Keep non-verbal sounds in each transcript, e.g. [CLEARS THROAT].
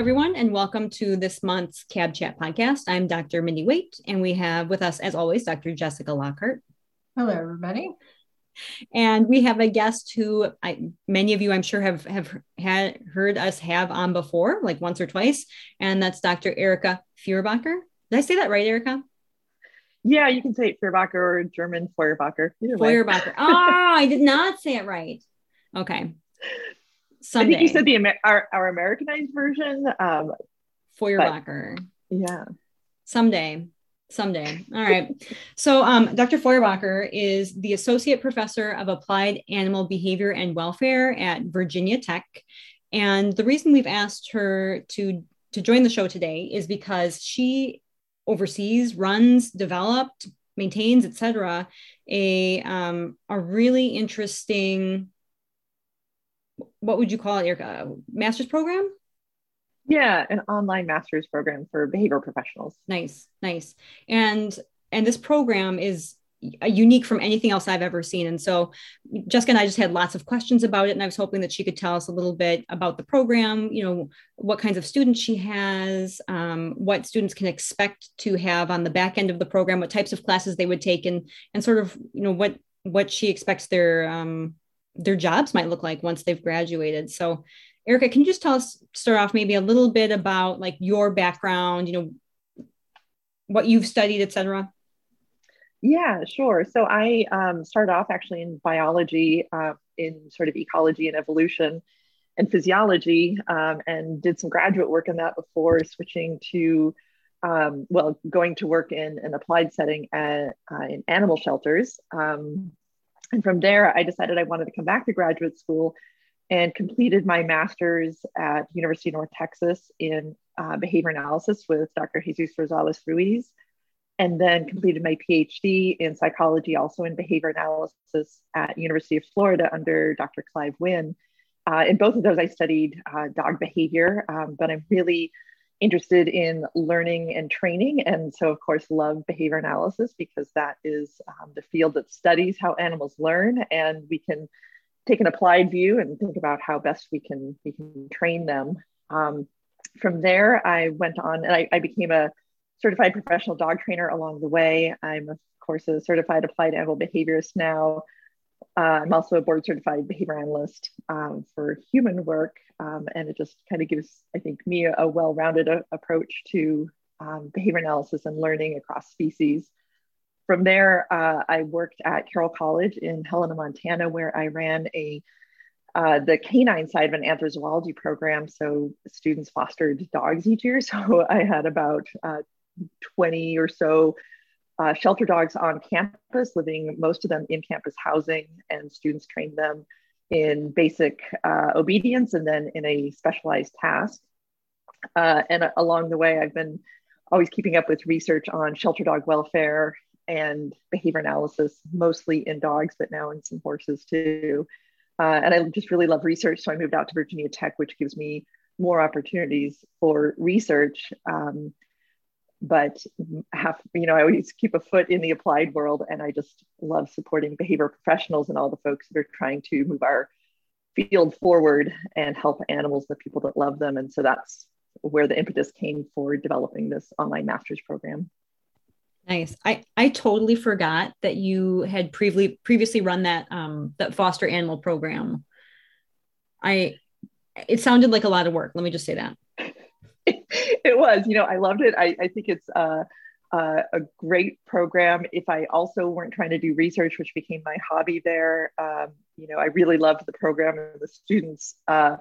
everyone, and welcome to this month's Cab Chat podcast. I'm Dr. Mindy Waite, and we have with us, as always, Dr. Jessica Lockhart. Hello, everybody. And we have a guest who I, many of you, I'm sure, have have had heard us have on before, like once or twice, and that's Dr. Erica Feuerbacher. Did I say that right, Erica? Yeah, you can say it Feuerbacher or German Feuerbacher. Feuerbacher. oh, I did not say it right. Okay. I think you said the Amer- our, our Americanized version. Um, Feuerbacher. Yeah. Someday. Someday. All right. So, um, Dr. Feuerbacher is the Associate Professor of Applied Animal Behavior and Welfare at Virginia Tech. And the reason we've asked her to, to join the show today is because she oversees, runs, developed, maintains, etc., a, um, a really interesting what would you call it, Erica? Master's program? Yeah, an online master's program for behavioral professionals. Nice, nice. And and this program is unique from anything else I've ever seen. And so Jessica and I just had lots of questions about it. And I was hoping that she could tell us a little bit about the program, you know, what kinds of students she has, um, what students can expect to have on the back end of the program, what types of classes they would take and and sort of, you know, what what she expects their um, their jobs might look like once they've graduated. So, Erica, can you just tell us, start off maybe a little bit about like your background, you know, what you've studied, et cetera? Yeah, sure. So I um, started off actually in biology, uh, in sort of ecology and evolution and physiology, um, and did some graduate work in that before switching to, um, well, going to work in an applied setting at, uh, in animal shelters. Um, and from there, I decided I wanted to come back to graduate school and completed my master's at University of North Texas in uh, behavior analysis with Dr. Jesus Rosales Ruiz, and then completed my PhD in psychology, also in behavior analysis at University of Florida under Dr. Clive Wynne. Uh, in both of those, I studied uh, dog behavior, um, but I'm really interested in learning and training. And so, of course, love behavior analysis because that is um, the field that studies how animals learn. And we can take an applied view and think about how best we can, we can train them. Um, from there, I went on and I, I became a certified professional dog trainer along the way. I'm, of course, a certified applied animal behaviorist now. Uh, I'm also a board certified behavior analyst um, for human work. Um, and it just kind of gives, I think, me a, a well rounded approach to um, behavior analysis and learning across species. From there, uh, I worked at Carroll College in Helena, Montana, where I ran a uh, the canine side of an anthrozoology program. So students fostered dogs each [LAUGHS] year. So I had about uh, 20 or so uh, shelter dogs on campus, living most of them in campus housing, and students train them in basic uh, obedience and then in a specialized task. Uh, and uh, along the way, I've been always keeping up with research on shelter dog welfare and behavior analysis, mostly in dogs, but now in some horses too. Uh, and I just really love research. So I moved out to Virginia Tech, which gives me more opportunities for research. Um, but have you know i always keep a foot in the applied world and i just love supporting behavior professionals and all the folks that are trying to move our field forward and help animals the people that love them. And so that's where the impetus came for developing this online master's program. Nice. I i totally forgot that you had previously previously run that um that foster animal program. I it sounded like a lot of work. Let me just say that [LAUGHS] it was, you know, I loved it. I, I think it's uh, uh, a great program. If I also weren't trying to do research, which became my hobby there, um, you know, I really loved the program and the students. Uh,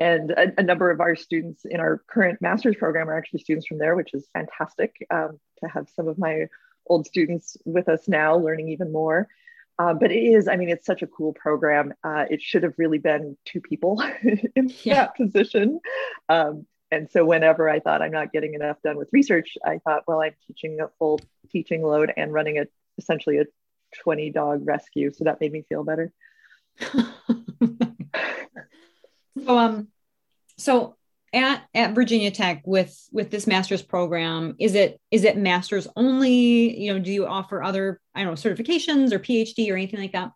and a, a, number of our students in our current master's program are actually students from there, which is fantastic um, to have some of my old students with us now learning even more. Uh, but it is, I mean, it's such a cool program. Uh, it should have really been two people [LAUGHS] in yeah. that position. Um, and so whenever I thought I'm not getting enough done with research, I thought, well, I'm teaching a full teaching load and running a essentially a 20 dog rescue. So that made me feel better. [LAUGHS] so um so at at Virginia Tech with with this master's program, is it is it masters only? You know, do you offer other I don't know certifications or PhD or anything like that?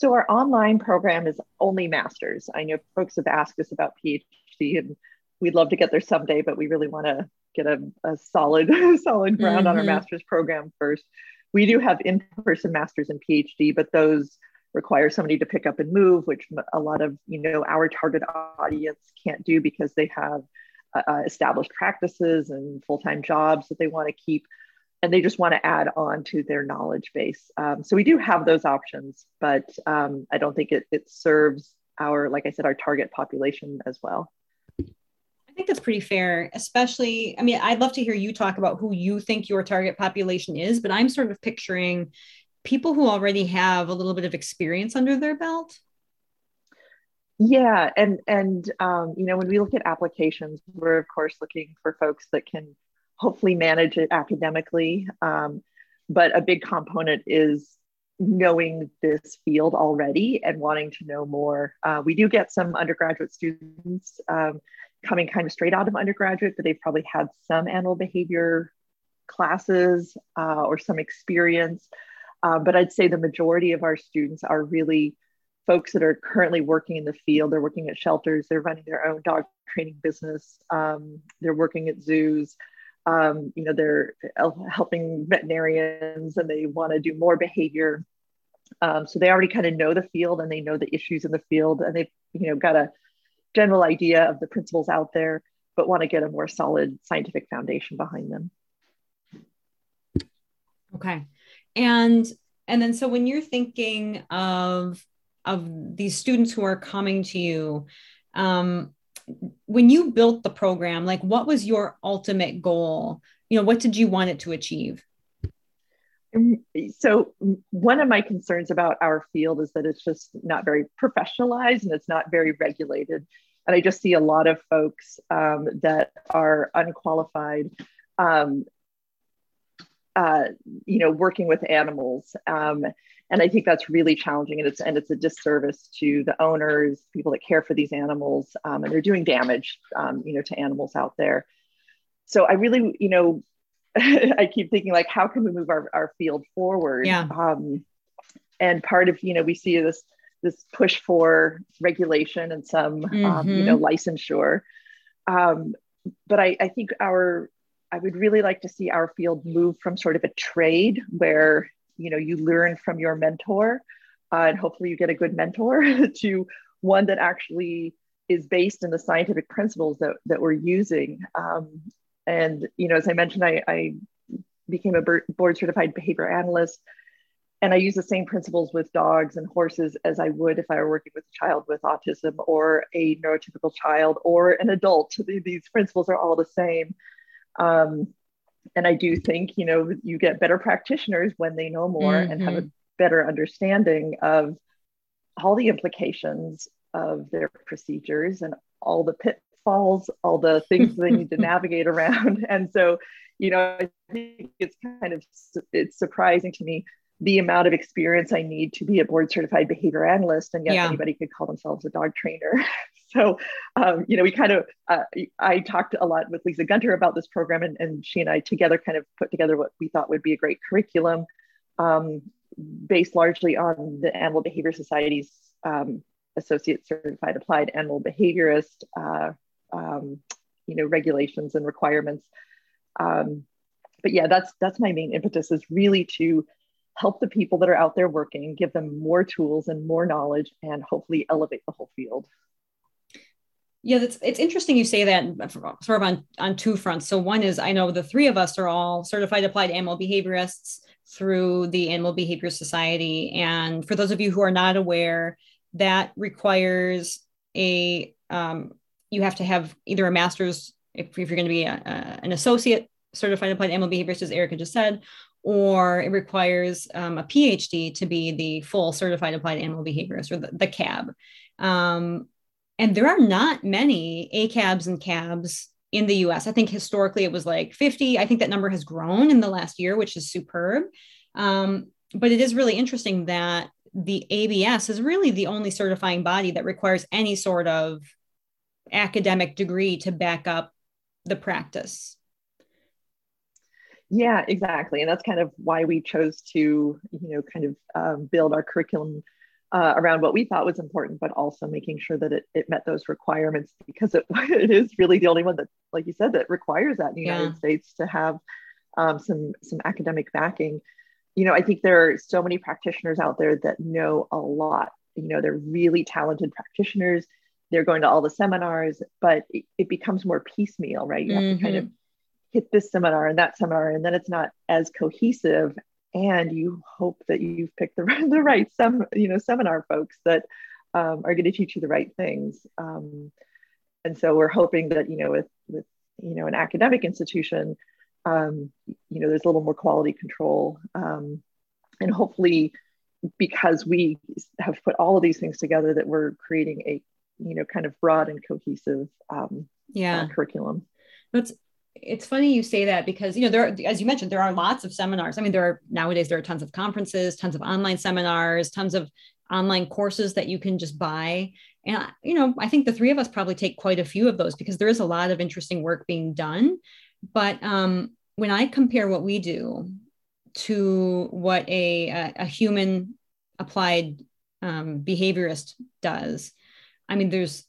So our online program is only masters. I know folks have asked us about PhD and we'd love to get there someday, but we really want to get a, a solid, [LAUGHS] solid ground mm-hmm. on our mm-hmm. master's program first. We do have in-person masters and PhD, but those require somebody to pick up and move, which a lot of you know our target audience can't do because they have uh, uh established practices and full-time jobs that they want to keep, and they just want to add on to their knowledge base. Um, so we do have those options, but um, I don't think it, it serves our, like I said, our target population as well. I think that's pretty fair, especially. I mean, I'd love to hear you talk about who you think your target population is, but I'm sort of picturing people who already have a little bit of experience under their belt. Yeah, and and um, you know, when we look at applications, we're of course looking for folks that can hopefully manage it academically. Um, but a big component is knowing this field already and wanting to know more. Uh, we do get some undergraduate students um, coming kind of straight out of undergraduate, but they've probably had some animal behavior classes uh, or some experience. Uh, but I'd say the majority of our students are really folks that are currently working in the field. They're working at shelters, they're running their own dog training business, um, they're working at zoos. Um, you know, they're helping veterinarians and they want to do more behavior. Um, so they already kind of know the field and they know the issues in the field and they've, you know, got a general idea of the principles out there, but want to get a more solid scientific foundation behind them. Okay. And and then so when you're thinking of of these students who are coming to you, um, when you built the program, like what was your ultimate goal? You know, what did you want it to achieve? So, one of my concerns about our field is that it's just not very professionalized and it's not very regulated. And I just see a lot of folks um, that are unqualified, um, uh, you know, working with animals. Um, and I think that's really challenging, and it's and it's a disservice to the owners, people that care for these animals, um, and they're doing damage, um, you know, to animals out there. So I really, you know, [LAUGHS] I keep thinking like, how can we move our, our field forward? Yeah. Um, and part of, you know, we see this, this push for regulation and some, mm-hmm. um, you know, mm-hmm. licensure. Um, but I, I think our, I would really like to see our field move from sort of a trade where, you know, you learn from your mentor uh, and hopefully you get a good mentor [LAUGHS] to one that actually is based in the scientific principles that, that we're using. Um, and, you know, as I mentioned, I, I became a board certified behavior analyst. And I use the same principles with dogs and horses as I would if I were working with a child with autism or a neurotypical child or an adult. [LAUGHS] These principles are all the same. Um, and I do think, you know, you get better practitioners when they know more mm-hmm. and have a mm-hmm. better understanding of all the implications of their procedures and all the pit pitfalls, all the things they need to [LAUGHS] navigate around. [LAUGHS] And so, you know, I think it's kind of it's surprising to me the amount of experience I need to be a board certified behavior analyst, and yet yeah. anybody could call themselves a dog trainer. [LAUGHS] so, um, you know, we kind of uh, I talked a lot with Lisa Gunter about this program, and, and she and I together kind of put together what we thought would be a great curriculum. Um, based largely on the Animal Behavior Society's um, Associate Certified Applied Animal Behaviorist uh, um, you know regulations and requirements. Um, but yeah that's that's my main impetus is really to help the people that are out there working give them more tools and more knowledge and hopefully elevate the whole field. Yeah that's it's interesting you say that sort of on on two fronts. So one is i know the three of us are all certified applied animal behaviorists through the animal behavior society. And for those of you who are not aware that requires a um, you have to have either a master's if, if you're going to be a, a, an associate certified applied animal behaviorist, as Erica just said, or it requires um, a PhD to be the full certified applied animal behaviorist or the, the CAB. Um, and there are not many ACABs and CABs in the US. I think historically it was like 50. I think that number has grown in the last year, which is superb. Um, but it is really interesting that the ABS is really the only certifying body that requires any sort of academic degree to back up the practice. Yeah, exactly. And that's kind of why we chose to, you know, kind of um, build our curriculum uh, around what we thought was important, but also making sure that it, it met those requirements because it, [LAUGHS] it is really the only one that, like you said, that requires that in the yeah. United States to have um, some some academic backing. You know, I think there are so many practitioners out there that know a lot. You know, they're really talented practitioners. They're going to all the seminars, but it, it becomes more piecemeal, right? You mm-hmm. have to kind of mm-hmm. hit this seminar and that seminar, and then it's not as cohesive and you hope that you've picked the, [LAUGHS] the right some you know seminar folks that um, are going to teach you the right things um, and so we're hoping that you know with with you know an academic institution um, you know there's a little more quality control um, and hopefully because we have put all of these things together that we're creating a you know kind of broad and cohesive um, yeah. uh, curriculum. That's it's funny you say that because you know there are, as you mentioned there are lots of seminars. I mean there are nowadays there are tons of conferences tons of online seminars tons of online courses that you can just buy. And you know i think the three of us probably take quite a few of those because there is a lot of interesting work being done. But um, when i compare what we do to what a, a, a human applied um, behaviorist does i mean there's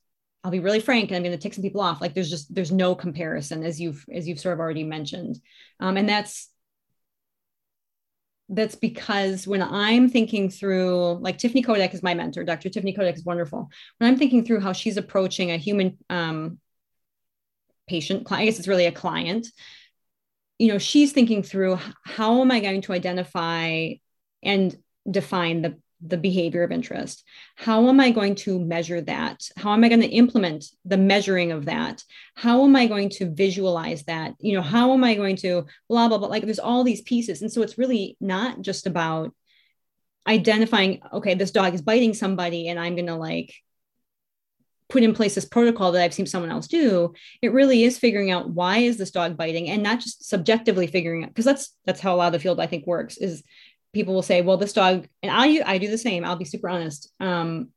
I'll be really frank, and I'm going to take some people off. Like there's just there's no comparison, as you've as you've sort of already mentioned, um, and that's that's because when I'm thinking through, like Tiffany Kodak is my mentor, Dr. Tiffany Kodak is wonderful. When I'm thinking through how she's approaching a human um, patient, I guess it's really a client. You know, she's thinking through how am I going to identify and define the the behavior of interest. How am i going to measure that? How am i going to implement the measuring of that? How am i going to visualize that? You know how am i going to blah blah blah like there's all these pieces. And so it's really not just about identifying okay this dog is biting somebody and i'm going to like put in place this protocol that i've seen someone else do. It really is figuring out why is this dog biting and not just subjectively figuring out because that's that's how a lot of the field i think works is people will say, well, this dog, and I, I do the same. I'll be super honest. Um,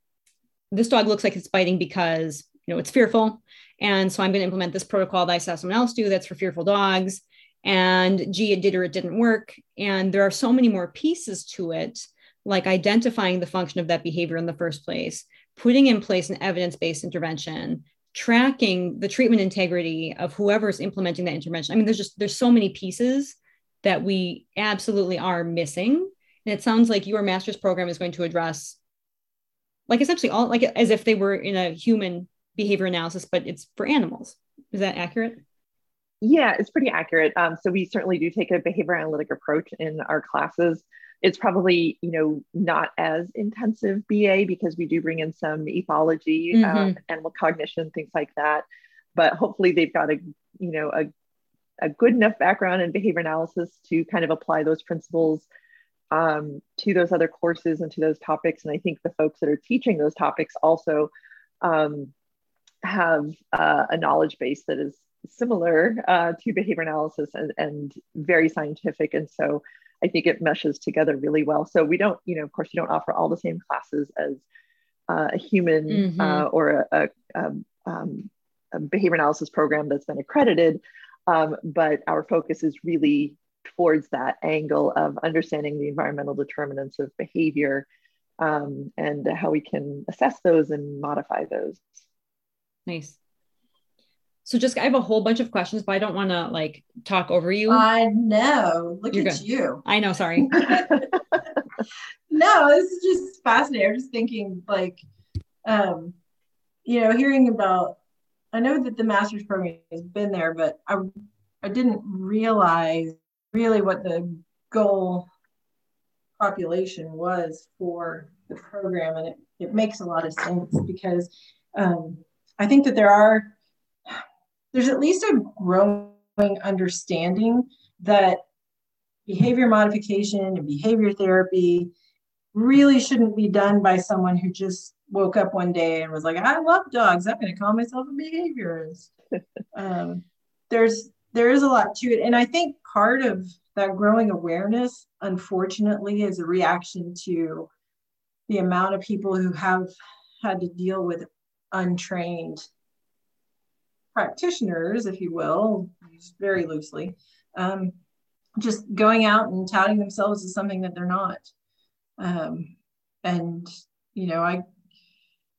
this dog looks like it's biting because, you know, it's fearful. And so I'm going to implement this protocol that I saw someone else do that's for fearful dogs. And gee, it did or it didn't work. And there are so many more pieces to it, like identifying the function of that behavior in the first place, putting in place an evidence based intervention, tracking the treatment integrity of whoever's implementing that intervention. I mean, there's just, there's so many pieces that we absolutely are missing. And it sounds like your master's program is going to address like essentially all like as if they were in a human behavior analysis, but it's for animals. Is that accurate? Yeah, it's pretty accurate. Um, so we certainly do take a behavior analytic approach in our classes. It's probably you know not as intensive BA because we do bring in some ethology, mm-hmm. um, animal cognition, things like that. But hopefully they've got a you know a a good enough background in behavior analysis to kind of apply those principles um, to those other courses and to those topics. And I think the folks that are teaching those topics also um, have uh, a knowledge base that is similar uh, to behavior analysis and, and, very scientific. And so I think it meshes together really well. So we don't, you know, of course, you don't offer all the same classes as uh, a human mm-hmm. Uh, or a, a, um, um, a behavior analysis program that's been accredited. Um, but our focus is really towards that angle of understanding the environmental determinants of behavior um, and how we can assess those and modify those. Nice. So just I have a whole bunch of questions, but I don't want to like talk over you. I know. Look You're at good. you. I know. Sorry. [LAUGHS] no, this is just fascinating. I'm just thinking like, um, you know, hearing about I know that the master's program has been there, but I I didn't realize really what the goal population was for the program, and it, it makes a lot of sense because um, I think that there are there's at least a growing understanding that behavior modification and behavior therapy really shouldn't be done by someone who just woke up one day and was like, I love dogs. I'm going to call myself a behaviorist. [LAUGHS] um, there's there is a lot to it, and I think part of that growing awareness, unfortunately, is a reaction to the amount of people who have had to deal with untrained practitioners, if you will, very loosely, um, just going out and touting themselves as something that they're not. Um, and you know, I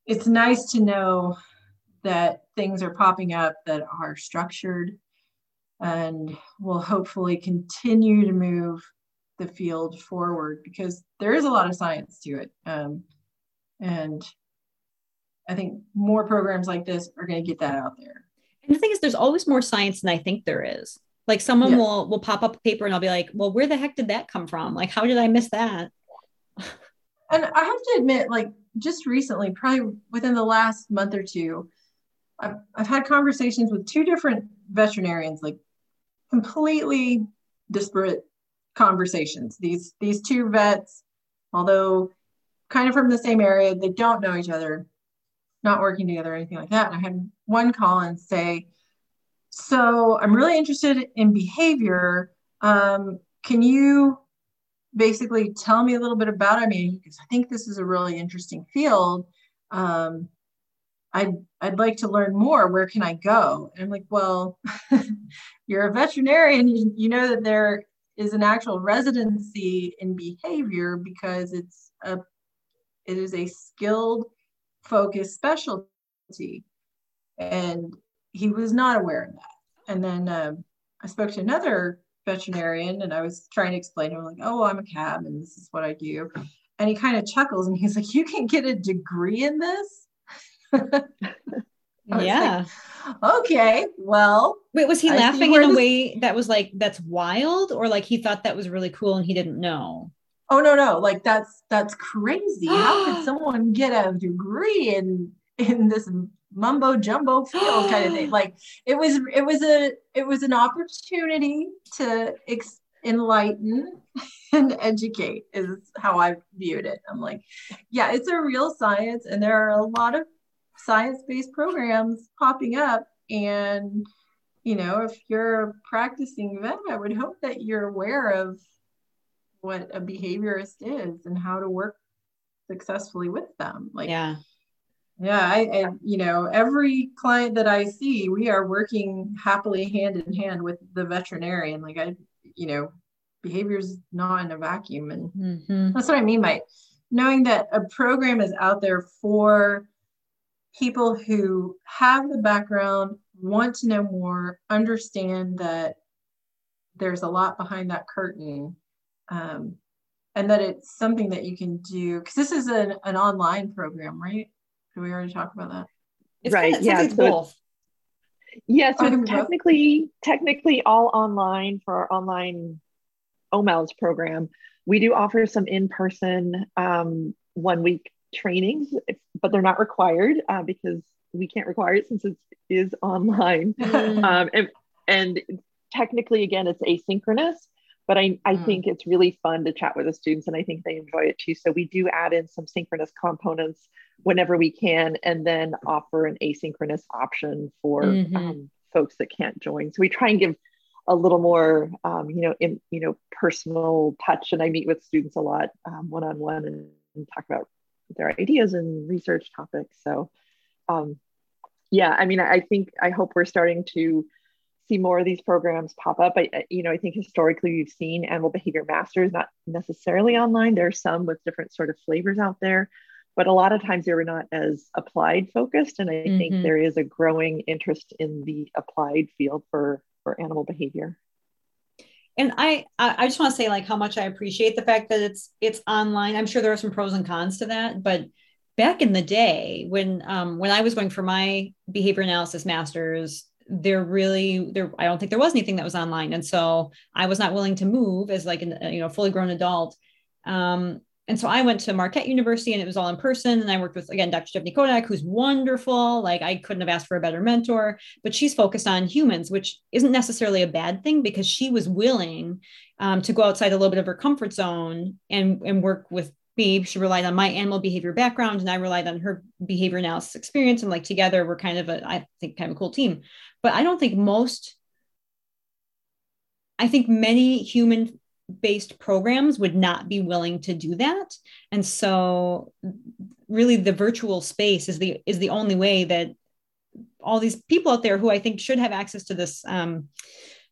it's nice to know that things are popping up that are structured and will hopefully continue to move the field forward because there is a lot of science to it. Um, and I think more programs like this are going to get that out there. And the thing is, there's always more science than I think there is. Like someone will will pop up a paper and I'll be like, well, where the heck did that come from? Like, how did I miss that? [LAUGHS] and I have to admit, like just recently, probably within the last month or two, I've, I've had conversations with two different veterinarians, like completely disparate conversations. These these two vets, although kind of from the same area, they don't know each other, not working together or anything like that. And I had one call and say, "So I'm really interested in behavior. Um, can you basically tell me a little bit about it? I mean, because I think this is a really interesting field. Um, I'd I'd like to learn more. Where can I go? And I'm like, well, [LAUGHS] you're a veterinarian. You, you know that there is an actual residency in behavior because it's a it is a skilled focused specialty and he was not aware of that and then um, i spoke to another veterinarian and i was trying to explain to him like oh i'm a cab and this is what i do. And he kind of chuckles and he's like you can get a degree in this? [LAUGHS] Yeah like, okay well wait was he I laughing in a this... way that was like that's wild or like he thought that was really cool and he didn't know? Oh no no like that's that's crazy. How could [GASPS] someone get a degree in in this mumbo jumbo field kind of thing. [GASPS] Like it was it was a it was an opportunity to ex- enlighten [LAUGHS] and educate is how i viewed it. I'm like yeah it's a real science and there are a lot of science-based programs popping up. And you know if you're a practicing vet i would hope that you're aware of what a behaviorist is and how to work successfully with them. Like yeah yeah I, I you know every client that i see we are working happily hand in hand with the veterinarian like i you know behavior is not in a vacuum and mm-hmm. that's what i mean by knowing that a program is out there for people who have the background, want to know more, understand that there's a lot behind that curtain, um, and that it's something that you can do. Because this is an, an online program, right? Did we already talk about that? It's right. Kind of, yeah. So both. Yeah, so it's technically technically all online for our online OMALS program. We do offer some in-person um, one week trainings, but they're not required uh, because we can't require it since it is online. Mm. Um, and, and technically, again, it's asynchronous, but I, I mm. think it's really fun to chat with the students and I think they enjoy it too. So we do add in some synchronous components whenever we can and then offer an asynchronous option for mm-hmm. um, folks that can't join. So we try and give a little more, um, you know, in, you know, personal touch. And I meet with students a lot one on one and talk about their ideas and research topics. So, um, yeah, I mean, I think I hope we're starting to see more of these programs pop up. I, you know, I think historically we've seen animal behavior masters not necessarily online. There are some with different sort of flavors out there, but a lot of times they were not as applied focused. And I mm-hmm. think there is a growing interest in the applied field for for animal behavior and I I just want to say like how much I appreciate the fact that it's it's online. I'm sure there are some pros and cons to that, but back in the day when um, when I was going for my behavior analysis masters, there really there I don't think there was anything that was online, and so I was not willing to move as like an you know fully grown adult. Um, and so I went to Marquette University and it was all in person. And I worked with, again, Dr. Stephanie Kodak, who's wonderful. Like I couldn't have asked for a better mentor, but she's focused on humans, which isn't necessarily a bad thing because she was willing um, to go outside a little bit of her comfort zone and, and work with me. She relied on my animal behavior background and I relied on her behavior analysis experience. And like together, we're kind of a, I think, kind of a cool team. But I don't think most I think many human based programs would not be willing to do that and so really the virtual space is the is the only way that all these people out there who i think should have access to this um,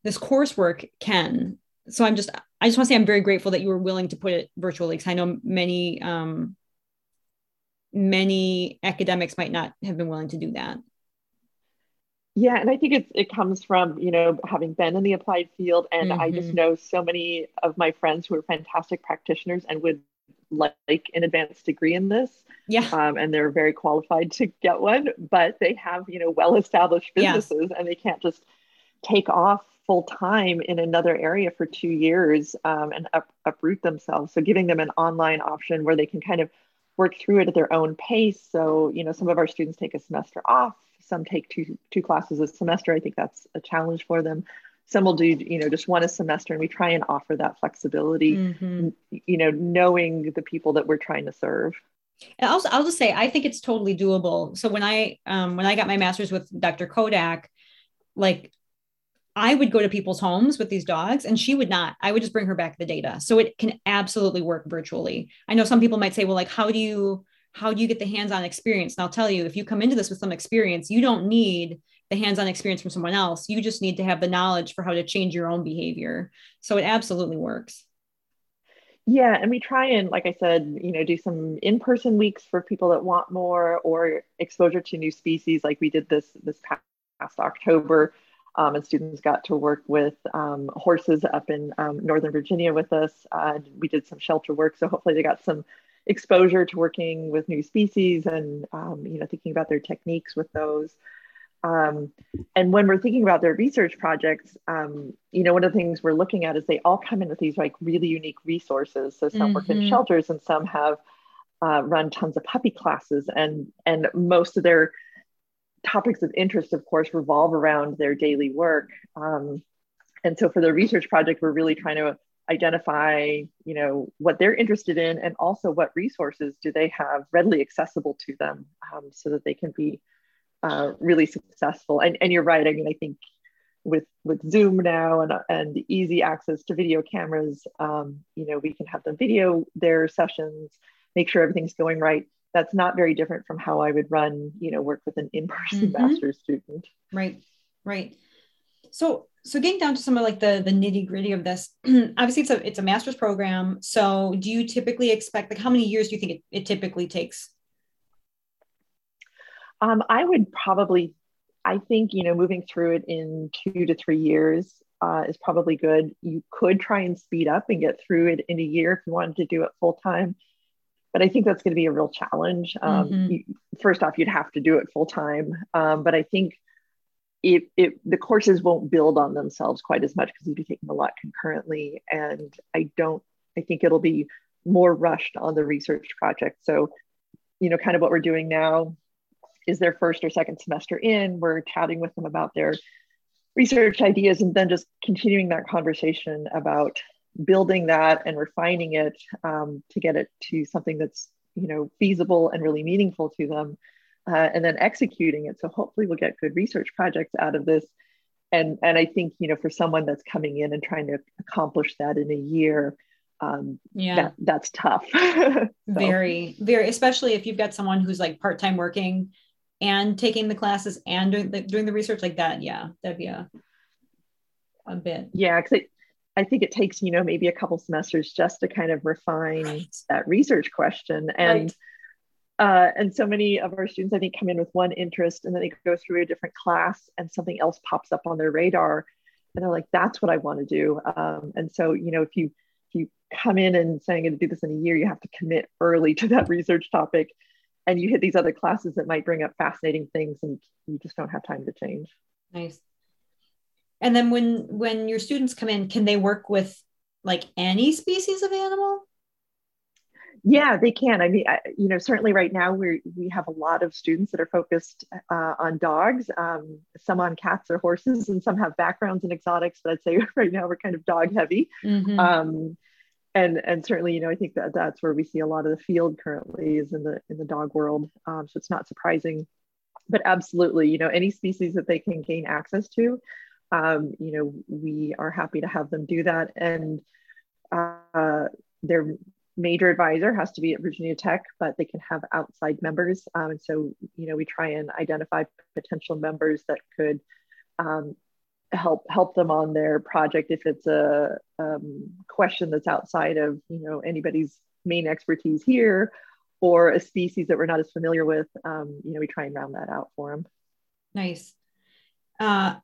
this coursework can so i'm just i just want to say i'm very grateful that you were willing to put it virtually because i know many um, many academics might not have been willing to do that. Yeah, and I think it's it comes from you know having been in the applied field, and mm-hmm. I just mm-hmm. know so many of my friends who are fantastic practitioners and would like an advanced degree in this. Yeah. Um, and they're very qualified to get one, but they have you know well established businesses, and they can't just take off full time in another area for two years um, and up, uproot themselves. So giving them an online option where they can kind of work through it at their own pace. So you know some of our students take a semester off some take two two classes a semester. I think that's a challenge for them. Some will do, you know, just one a semester, and we try and offer that flexibility. Mm-hmm. You know, knowing the people that we're trying to serve. And also, I'll just say, I think it's totally doable. So when I um, when I got my master's with Dr. Kodak, like I would go to people's homes with these dogs and she would not. I would just bring her back the data. So it can absolutely work virtually. I know some people might say, well, like, how do you how do you get the hands-on experience. And i'll tell you if you come into this with some experience you don't need the hands-on experience from someone else. You just need to have the knowledge for how to change your own behavior. So it absolutely works. Yeah and we try and like i said you know do some in-person weeks for people that want more or exposure to new species like we did this this past october. Um, and students got to work with um, horses up in um, northern virginia with us. Uh, we did some shelter work so hopefully they got some exposure to working with new species and um, you know thinking about their techniques with those um, and when we're thinking about their research projects um, you know one of the things we're looking at is they all come in with these like really unique resources so some mm-hmm. work in mm-hmm. shelters and some have uh, run tons of puppy classes and and most of their topics of interest of course revolve around their daily work um, and so for the research project we're really trying to identify you know what they're interested in and also what resources do they have readily accessible to them um, so that they can be uh, really successful. And, and you're right. I mean i think with with zoom now and, and easy access to video cameras um, you know we can have them video their sessions make sure everything's going right. That's not very different from how i would run you know work with an in-person mm-hmm. master's student. Right right. So so getting down to some of like the the nitty gritty of this [CLEARS THROAT] obviously it's a it's a master's program. So do you typically expect like how many years do you think it, it typically takes? Um, i would probably i think you know moving through it in two to three years uh, is probably good. You could try and speed up and get through it in a year if you wanted to do it full time but i think that's going to be a real challenge. Um, mm-hmm. you, first off you'd have to do it full time um, but i think it, it the courses won't build on themselves quite as much because you'll be taking a lot concurrently and i don't i think it'll be more rushed on the research project. So you know kind of what we're doing now is their first or second semester in we're chatting with them about their research ideas and then just continuing that conversation about building that and refining it um, to get it to something that's you know feasible and really meaningful to them uh, and then executing it. So hopefully we'll get good research projects out of this. And, and I think, you know, for someone that's coming in and trying to accomplish that in a year, um, yeah, that, that's tough. [LAUGHS] so. Very, very, especially if you've got someone who's like part-time working and taking the classes and doing the, doing the research like that. Yeah, that'd be a, a bit. Yeah. Cause I think it takes, you know, maybe a couple semesters just to kind of refine right. that research question. And, right uh, and so many of our students, I think, come in with one interest and then they go through a different class and something else pops up on their radar. And they're like, that's what I want to do. Um, and so, you know, if you if you come in and saying I'm going to do this in a year, you have to commit early to that [LAUGHS] research topic. And you hit these other classes that might bring up fascinating things and you just don't have time to change. Nice. And then when when your students come in, can they work with like any species of animal? Yeah, they can. I mean, I, you know, certainly right now we we have a lot of students that are focused uh, on dogs, um, some on cats or horses, and some have backgrounds in exotics. But I'd say [LAUGHS] right now we're kind of dog heavy. Mm-hmm. Um, and and certainly, you know, I think that that's where we see a lot of the field currently is in the in the dog world. Um, so it's not surprising, but absolutely, you know, any species that they can gain access to, um, you know, we are happy to have them do that. And uh, they're major advisor has to be at Virginia Tech, but they can have outside members. Um, and so, you know, we try and identify potential members that could um, help help them on their project if it's a um, question that's outside of you know anybody's main expertise here, or a species that we're not as familiar with, um, you know, we try and round that out for them. Nice. Uh,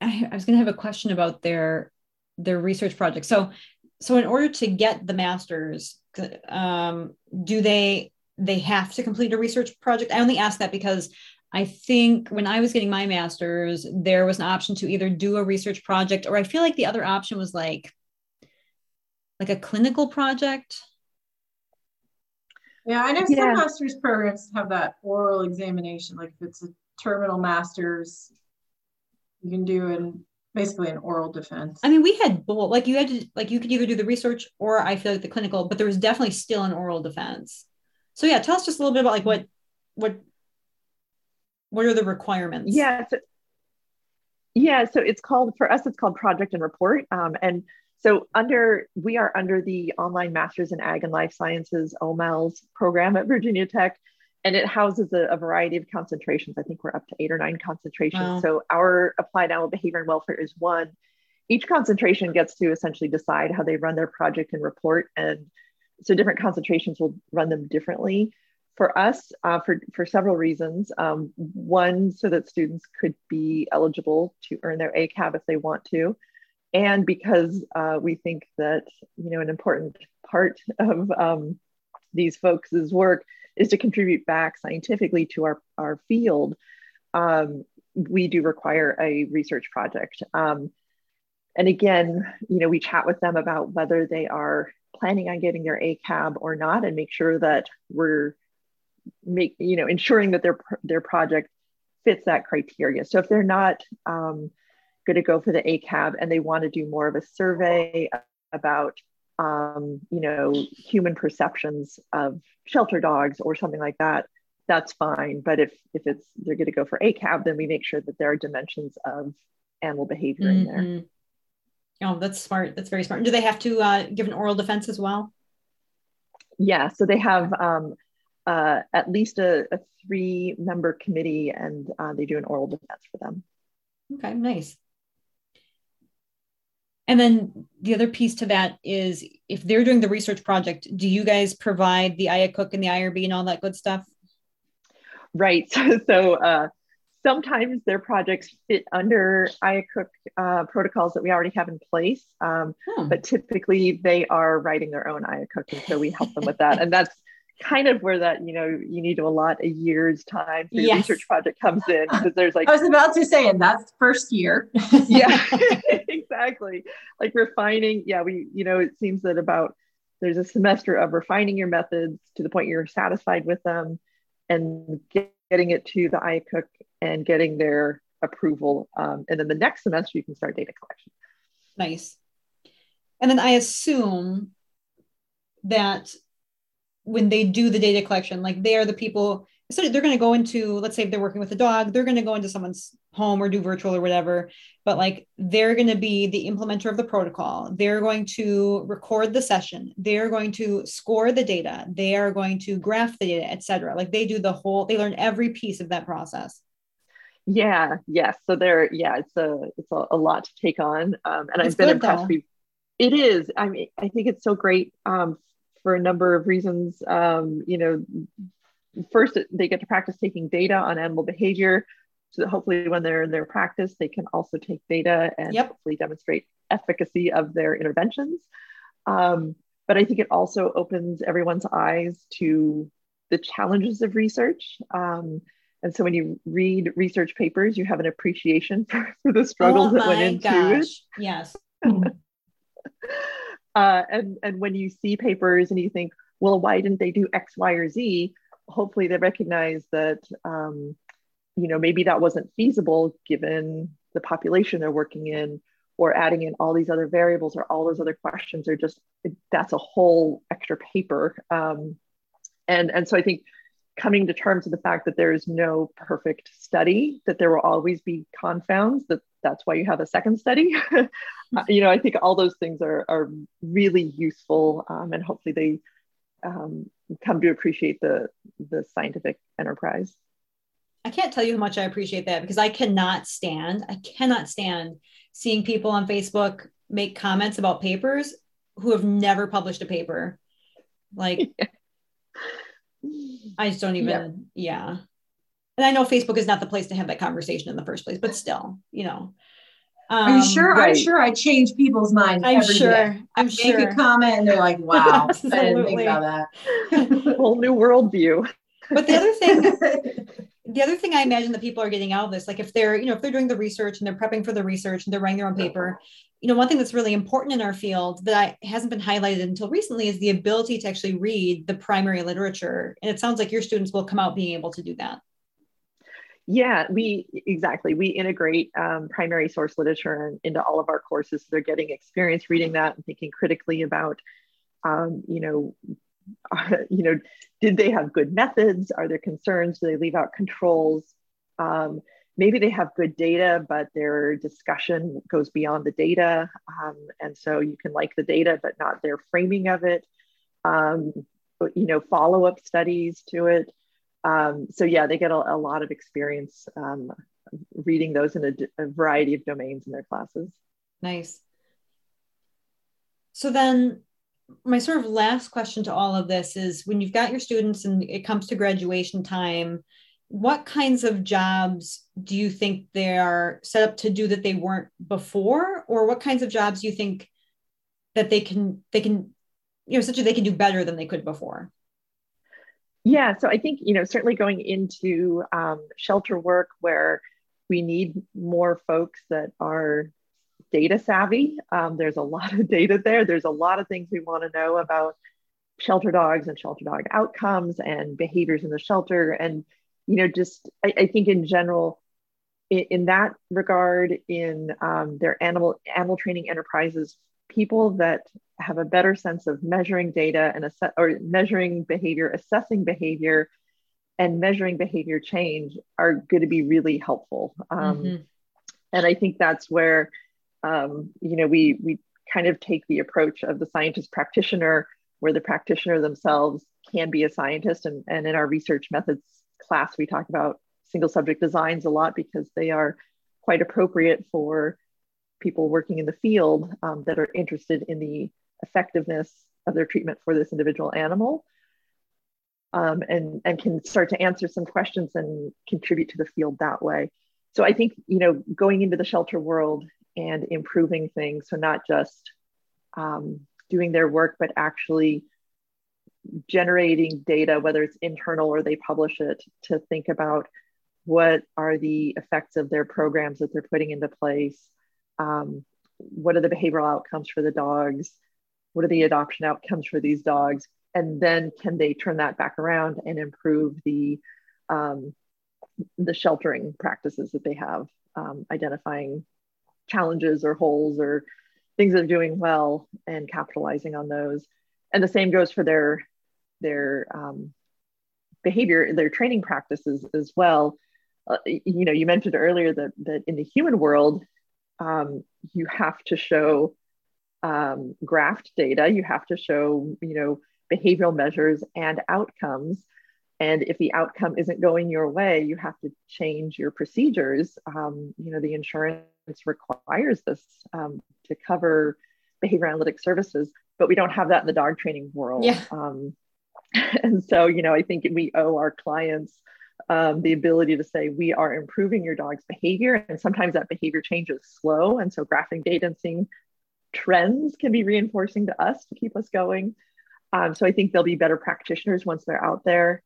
I, I was going to have a question about their their research project. So, so in order to get the masters, um, do they they have to complete a research project? I only ask that because I think when I was getting my master's, there was an option to either do a research project, or I feel like the other option was like like a clinical project. Yeah, I know yeah. some master's programs have that oral examination. Like if it's a terminal master's, you can do an basically an oral defense. I mean, we had both. Like you had to like you could either do the research or I feel like the clinical, but there was definitely still an oral defense. So yeah, tell us just a little bit about like what what what are the requirements? Yeah. So, yeah. So it's called for us. It's called project and report. Um, and so under we are under the online Masters in Ag and Life Sciences OMALS program at Virginia Tech, and it houses a, a, variety of concentrations. I think we're up to eight or nine concentrations. Wow. So our applied animal behavior and welfare is one. Each concentration gets to essentially decide how they run their project and report, and so different concentrations will run them differently. For us, uh, for for several reasons. Um, one, so that students could be eligible to earn their ACAB if they want to and because uh, we think that you know an important part of um, these folks' work is to contribute back scientifically to our, our field, um, we do require a research project. Um, and again, you know, we chat with them about whether they are planning on getting their ACAB or not, and make sure that we're make you know ensuring that their their project fits that criteria. So if they're not um, going to go for the ACAB and they want to do more of a survey about, um, you know, human perceptions of shelter dogs or something like that, that's fine. But if if it's they're going to go for a ACAB, then we make sure that there are dimensions of animal behavior mm-hmm. in there. Mm-hmm. Oh, that's smart. That's very smart. Do they have to uh, give an oral defense as well? Yeah. So they have um, uh, at least a, a three member committee and uh, they do an oral defense for them. Okay, nice. And then the other piece to that is if they're doing the research project, do you guys provide the IACUC and the IRB and all that good stuff? Right. [LAUGHS] So, so uh, sometimes their projects fit under IACUC uh, protocols that we already have in place, um, hmm. but typically they are writing their own IACUC, and so we help them with that. And that's kind of where that you know you need to allot a year's time for your yes. research project comes in because there's like I was about to say, and that's first year. [LAUGHS] yeah, [LAUGHS] exactly. Like refining. Yeah, we you know it seems that about there's a semester of refining your methods to the point you're satisfied with them, and get, getting it to the IACUC and getting their approval, um, and then the next semester you can start data collection. Nice. And then I assume that when they do the data collection, like they are the people, so they're going to go into, let's say if they're working with a dog, they're going to go into someone's home or do virtual or whatever, but like they're going to be the implementer of the protocol. They're going to record the session. They're going to score the data. They are going to graph the data, etc. Like they do the whole, they learn every piece of that process. Yeah. Yes. So there, yeah, it's a, it's a, a lot to take on. Um, and it's I've been impressed. It is. I mean, I think it's so great um, for a number of reasons. Um, you know, first they get to practice taking data on animal behavior, so that hopefully when they're in their practice, they can also take data and yep. hopefully demonstrate efficacy of their interventions. Um, but I think it also opens everyone's eyes to the challenges of research. Um, and so when you read research papers, you have an appreciation [LAUGHS] for, for the struggles oh that went into gosh. it. Yes. [LAUGHS] [LAUGHS] Uh, and, and when you see papers and you think, well, why didn't they do X, Y, or Z? Hopefully they recognize that, um, you know, maybe that wasn't feasible given the population they're working in or adding in all these other variables or all those other questions are just, that's a whole extra paper. Um, and, and so I think coming to terms with the fact that there is no perfect study, that there will always be confounds, that that's why you have a second study. [LAUGHS] you know, I think all those things are, are really useful um, and hopefully they um, come to appreciate the, the scientific enterprise. I can't tell you how much I appreciate that because I cannot stand, I cannot stand seeing people on Facebook make comments about papers who have never published a paper. Like, [LAUGHS] I just don't even, yeah. yeah. And I know Facebook is not the place to have that conversation in the first place, but still, you know. Um, Are you sure? Right. I'm sure I change people's minds. I'm sure. Day. I'm make sure. Make a comment and they're like, wow, I didn't think [LAUGHS] about that. [LAUGHS] Whole new worldview. But the other thing, [LAUGHS] the other thing I imagine that people are getting out of this, like if they're, you know, if they're doing the research and they're prepping for the research and they're writing their own paper, you know, one thing that's really important in our field that hasn't been highlighted until recently is the ability to actually read the primary literature. And it sounds like your students will come out being able to do that. Yeah, we exactly. We integrate um, primary source literature into all of our courses. They're getting experience reading that and thinking critically about, um, you know, uh, [LAUGHS] you know, did they have good methods? Are there concerns? Do they leave out controls? Um, maybe they have good data, but their discussion goes beyond the data. Um, and so you can like the data, but not their framing of it. Um, you know, follow up studies to it um, so yeah, they get a, a lot of experience um, reading those in a, a, variety of domains in their classes. Nice. So then my sort of last question to all of this is when you've got your students and it comes to graduation time, what kinds of jobs do you think they are set up to do that they weren't before? Or what kinds of jobs do you think that they can, they can, you know, essentially they can do better than they could before? Yeah, so I think, you know, certainly going into um, shelter work where we need more folks that are data savvy. Um, there's a lot of [LAUGHS] data there. There's a lot of things we want to know about shelter dogs and shelter dog outcomes and behaviors in the shelter. And, you know, just I, I think in general, in, in that regard, in um, their animal animal training enterprises, people that have a better sense of measuring data and assess or measuring behavior, assessing behavior, and measuring behavior change are going to be really helpful. Um, mm-hmm. And I think that's where um, you know we we kind of take the approach of the scientist practitioner, where the practitioner themselves can be a scientist. And, and in our research methods class, we talk about single subject designs a lot because they are quite appropriate for people working in the field um, that are interested in the effectiveness of their treatment for this individual animal um, and, and can start to answer some questions and contribute to the field that way. So I think, you know, going into the shelter world and improving things, so not just um, doing their work, but actually generating data, whether it's internal or they publish it, to think about what are the effects of their programs that they're putting into place, um, what are the behavioral outcomes for the dogs, what are the adoption outcomes for these dogs, and then can they turn that back around and improve the um, the sheltering practices that they have, um, identifying challenges or holes or things that are doing well and capitalizing on those. And the same goes for their their um, behavior, their training practices as well. Uh, you know, you mentioned earlier that that in the human world, um, you have to show um, graphed data, you have to show, you know, behavioral measures and outcomes. And if the outcome isn't going your way, you have to change your procedures. Um, you know, the insurance requires this um, to cover behavior analytic services, but we don't have that in the dog training world. Yeah. Um, [LAUGHS] and so, you know, I think we owe our clients um, the ability to say we are improving your dog's behavior and sometimes that behavior change is slow and so graphing data and seeing trends can be reinforcing to us to keep us going um, so i think they'll be better practitioners once they're out there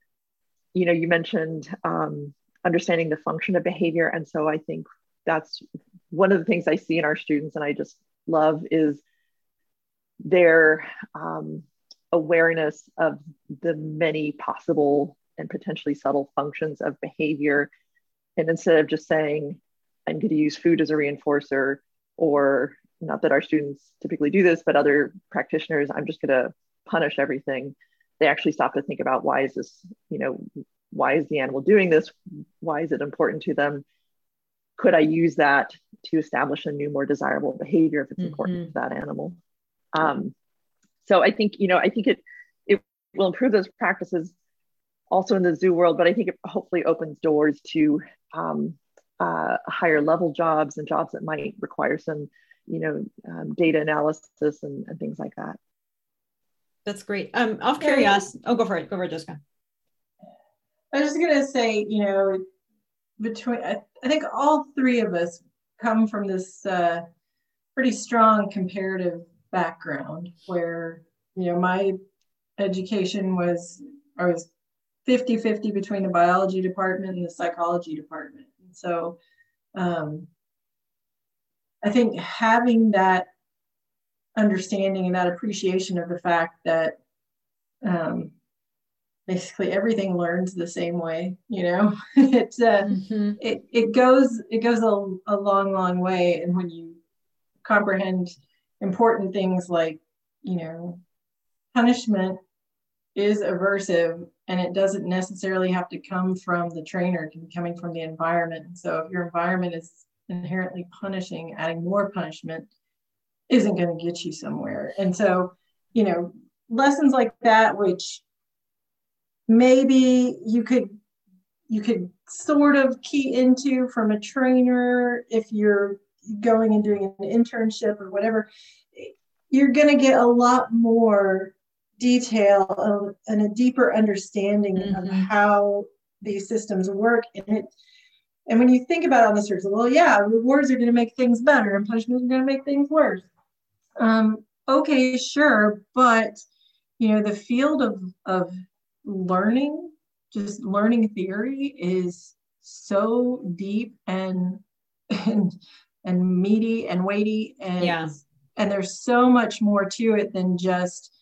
you know you mentioned um, understanding the function of behavior and so i think that's one of the things i see in our students and i just love is their um, awareness of the many possible and potentially subtle functions of behavior. And instead of just saying, I'm going to use food as a reinforcer, or not that our students typically do this, but other practitioners, I'm just going to punish everything. They actually stop to think about why is this, you know, why is the animal doing this? Why is it important to them? Could I use that to establish a new, more desirable behavior if it's mm-hmm. important to that animal? Um, so I think, you know, I think it it will improve those practices also in the zoo world, but I think it hopefully opens doors to um, uh, higher level jobs and jobs that might require some, you know, um, data analysis and, and, things like that. That's great. Um, off curiosity, oh, go for it. Go for it, Jessica. I was just gonna say, you know, between I, I think all three of us come from this uh, pretty strong comparative background where you know my education was I was 50 50 between the biology department and the psychology department. And so um, I think having that understanding and that appreciation of the fact that um, basically everything learns the same way you know? [LAUGHS] It's uh, mm-hmm. it, it goes it goes a, a long long way. And when you comprehend important things like you know punishment is aversive and it doesn't necessarily have to come from the trainer it can be coming from the environment. So if your environment is inherently punishing adding more punishment isn't going to get you somewhere. And so you know lessons like that which maybe you could you could sort of key into from a trainer if you're going and doing an internship or whatever you're going to get a lot more detail and a deeper understanding mm-hmm. of how these systems work. And it and when you think about it on the surface well yeah rewards are going to make things better and punishments are going to make things worse um, okay sure but you know the field of of learning just learning theory is so deep and and and meaty and weighty and yeah. and there's so much more to it than just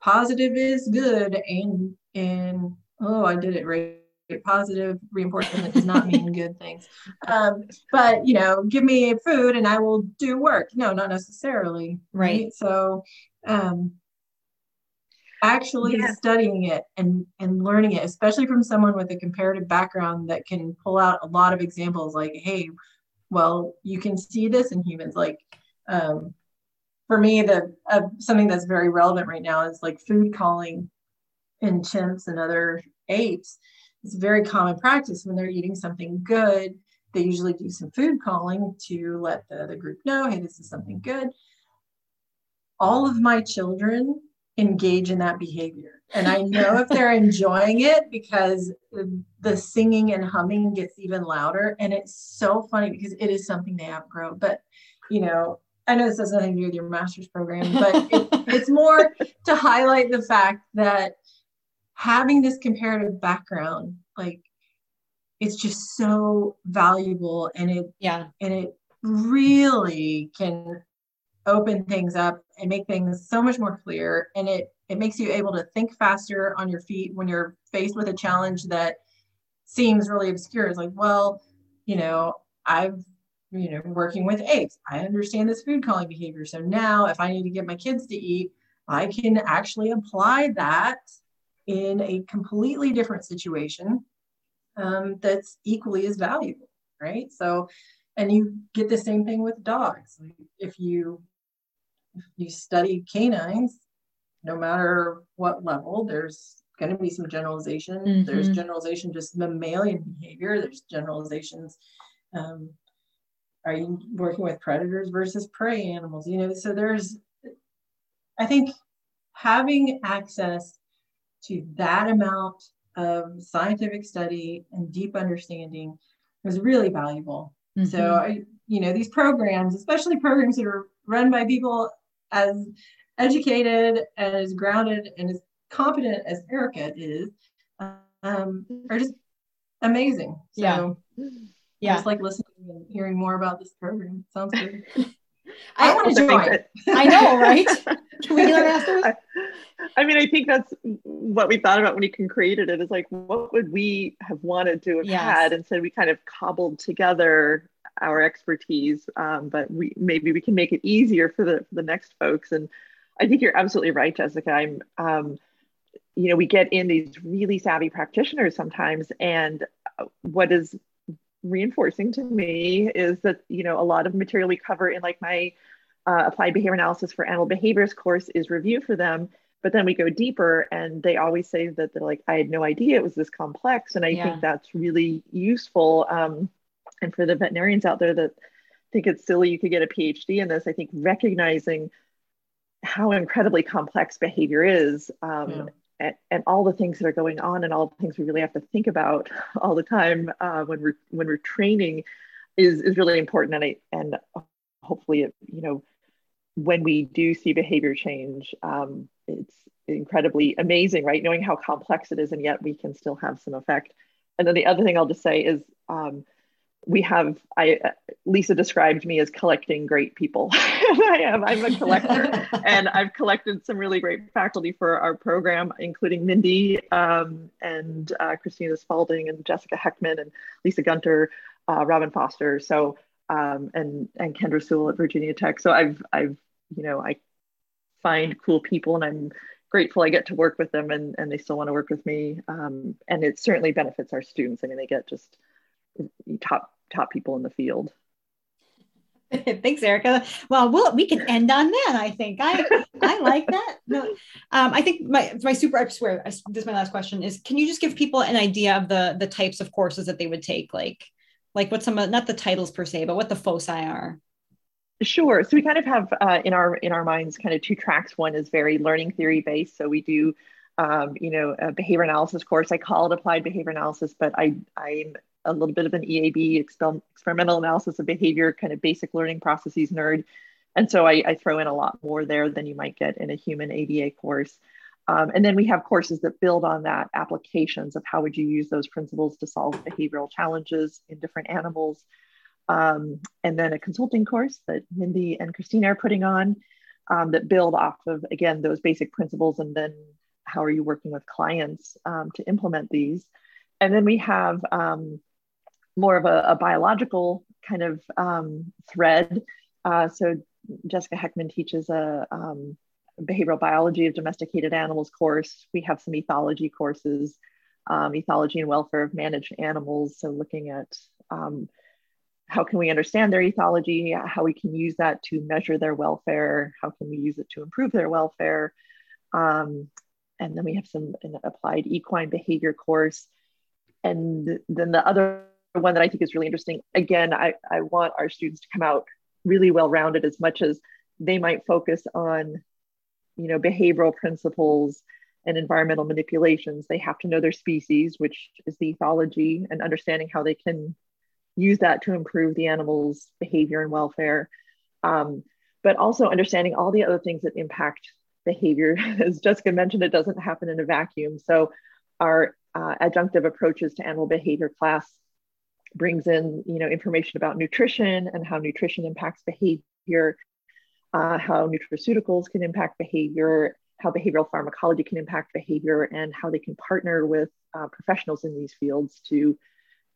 positive is good and and oh i did it right positive reinforcement does not mean good things um, but you know give me food and i will do work no not necessarily right, right? so um, actually yeah. studying it and and learning it especially from someone with a comparative background that can pull out a lot of examples like hey well you can see this in humans like um, for me, the uh, something that's very relevant right now is like food calling in chimps and other apes. It's a very common practice when they're eating something good. They usually do some food calling to let the other group know, hey, this is something good. All of my children engage in that behavior. And I know if they're [LAUGHS] enjoying it because the singing and humming gets even louder. And it's so funny because it is something they outgrow. But, you know, I know this has nothing to do with your master's program, but it, it's more to highlight the fact that having this comparative background, like it's just so valuable and it yeah and it really can open things up and make things so much more clear and it it makes you able to think faster on your feet when you're faced with a challenge that seems really obscure it's like well you know i've you know, working with apes. I understand this food calling behavior. So now if I need to get my kids to eat, I can actually apply that in a completely different situation um, that's equally as valuable, right? So, and you get the same thing with dogs. If you if you study canines, no matter what level, there's going to be some generalization. Mm-hmm. There's generalization just mammalian behavior. There's generalizations um, are you working with predators versus prey animals you know so there's i think having access to that amount of scientific study and deep understanding was really valuable mm-hmm. so i you know these programs especially programs that are run by people as educated and as grounded and as competent as erica is um, are just amazing so yeah yeah. I just like listening and hearing more about this program. Sounds good. [LAUGHS] I, I want to join. I know, [LAUGHS] right? Can we do that afterwards? I, I mean, I think that's what we thought about when you created it. Is like, what would we have wanted to have yes. had? And so we kind of cobbled together our expertise, um, but we maybe we can make it easier for the for the next folks. And I think you're absolutely right, Jessica. I'm, um, you know, we get in these really savvy practitioners sometimes, and uh, what is reinforcing to me is that you know a lot of material we cover in like my uh, applied behavior analysis for animal behaviors course is review for them but then we go deeper and they always say that they're like i had no idea it was this complex and i yeah. think that's really useful um, and for the veterinarians out there that think it's silly you could get a phd in this i think recognizing how incredibly complex behavior is um, yeah. And, and, all the things that are going on and all the things we really have to think about [LAUGHS] all the time uh, when we're when we're training is is really important. And I, and hopefully it, you know when we do see behavior change um, it's incredibly amazing right? Knowing how complex it is and yet we can still have some effect. And then the other thing i'll just say is um, we have i lisa described me as collecting great people. [LAUGHS] I am i'm a collector. [LAUGHS] And i've collected some really great faculty for our program including mindy um, and uh, kristina spaulding and jessica hekman and lisa gunter uh, robin foster. So um, and and kendra sewell at virginia tech. So i've i've you know i find cool people and i'm grateful i get to work with them and, and they still want to work with me. Um, and it certainly benefits our students. I mean they get just top top people in the field. [LAUGHS] Thanks, Erica. Well, well, we can end on that. I think I I like that. No, um, I think my my super. I swear, this is my last question. Is can you just give people an idea of the the types of courses that they would take, like like what some not the titles per se, but what the foci are. Sure. So we kind of have uh, in our in our minds kind of two tracks. One is very learning theory based. So we do um, you know, a behavior analysis course. I call it applied behavior analysis, but I, I'm a little bit of an EAB, exper- experimental analysis of behavior, kind of basic learning processes nerd. And so I, I, throw in a lot more there than you might get in a human ABA course. Um, and then we have courses that build on that applications of how would you use those principles to solve behavioral challenges in different animals. Um, and then a consulting course that Mindy and Kristina are putting on um, that build off of, again, those basic principles and then how are you working with clients um, to implement these. And then we have um, more of a, a biological kind of um, thread. Uh, so Jessica Hekman teaches a um, behavioral biology of domesticated animals course. We have some ethology courses, um, ethology and welfare of managed animals. So looking at um, how can we understand their ethology, how we can use that to measure their welfare, how can we use it to improve their welfare. Um, and then we have some an applied equine behavior course. And then the other one that I think is really interesting. Again, I, I want our students to come out really well rounded as much as they might focus on, you know, behavioral principles and environmental manipulations. They have to know their species, which is the ethology, and understanding how they can use that to improve the animal's behavior and welfare. Um, but also understanding all the other things that impact behavior. [LAUGHS] As Jessica mentioned, it doesn't happen in a vacuum. So our uh, adjunctive approaches to animal behavior class brings in you know information about nutrition and how nutrition impacts behavior uh, how nutraceuticals can impact behavior how behavioral pharmacology can impact behavior and how they can partner with uh, professionals in these fields to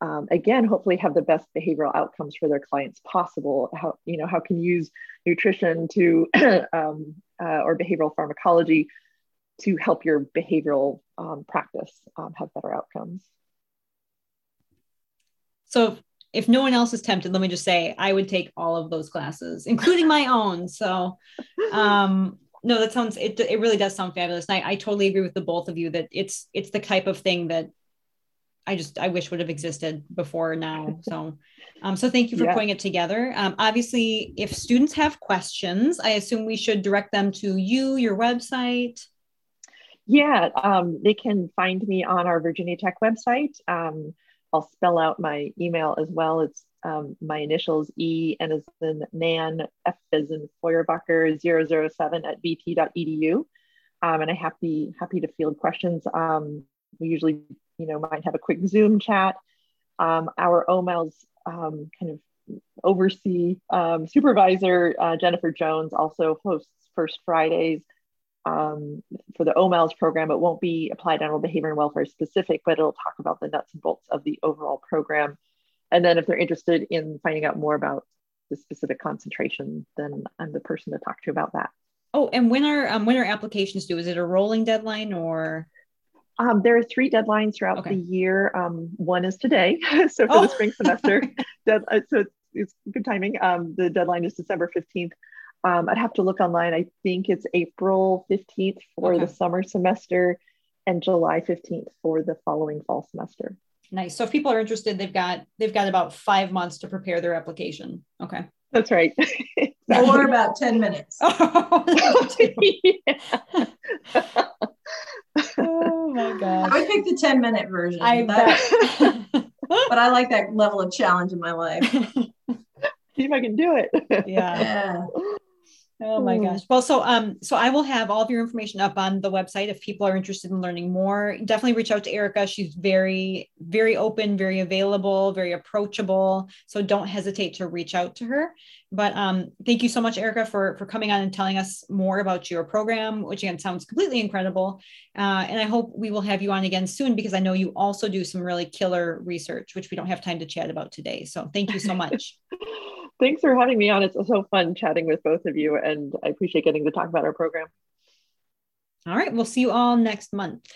um, again hopefully have the best behavioral outcomes for their clients possible. How you know how can use nutrition to [CLEARS THROAT] um, uh, or behavioral pharmacology to help your behavioral um, practice um, have better outcomes so if no one else is tempted, let me just say I would take all of those classes, including my own. So um no, that sounds it it really does sound fabulous. And I, I totally agree with the both of you that it's it's the type of thing that I just I wish would have existed before now. So um, so thank you for yeah. putting it together. Um, obviously, if students have questions, I assume we should direct them to you, your website. Yeah, um, they can find me on our Virginia Tech website. Um, I'll spell out my email as well. It's um, my initials E and as in Nan, F as in Feuerbacher 007 at vt.edu. Um, and I'm happy, happy to field questions. Um, we usually, you know, might have a quick Zoom chat. Um, our OMALS um, kind of oversee um, supervisor, uh, Jennifer Jones, also hosts First Fridays um, for the OMALS program, it won't be applied animal behavior and welfare specific, but it'll talk about the nuts and bolts of the overall program. And then if they're interested in finding out more about the specific concentration, then I'm the person to talk to about that. Oh, and when are um, when are applications due? Is it a rolling deadline or? Um, there are three deadlines throughout okay. the year. Um, one is today, [LAUGHS] so for oh. the spring semester. [LAUGHS] Dead, uh, so it's, it's, good timing. Um, the deadline is December 15th. Um, I'd have to look online. I think it's April 15th for okay. the summer semester and July 15th for the following fall semester. Nice. So if people are interested, they've got they've got about five months to prepare their application. Okay. That's right. [LAUGHS] or about 10 minutes. [LAUGHS] oh my gosh. I would pick the 10 minute version. I That- [LAUGHS] but I like that level of challenge in my life. See if I can do it. yeah. Yeah. Oh my Hmm. gosh. Well, so um, so I will have all of your information up on the website if people are interested in learning more. Definitely reach out to Erica. She's very, very open, very available, very approachable. So don't hesitate to reach out to her. But um, thank you so much, Erica, for for coming on and telling us more about your program, which again sounds completely incredible. Uh, and I hope we will have you on again soon because I know you also do some really killer research, which we don't have time to chat about today. So thank you so [LAUGHS] much. Thanks for having me on. It's so fun chatting with both of you, and I appreciate getting to talk about our program. all right, we'll see you all next month.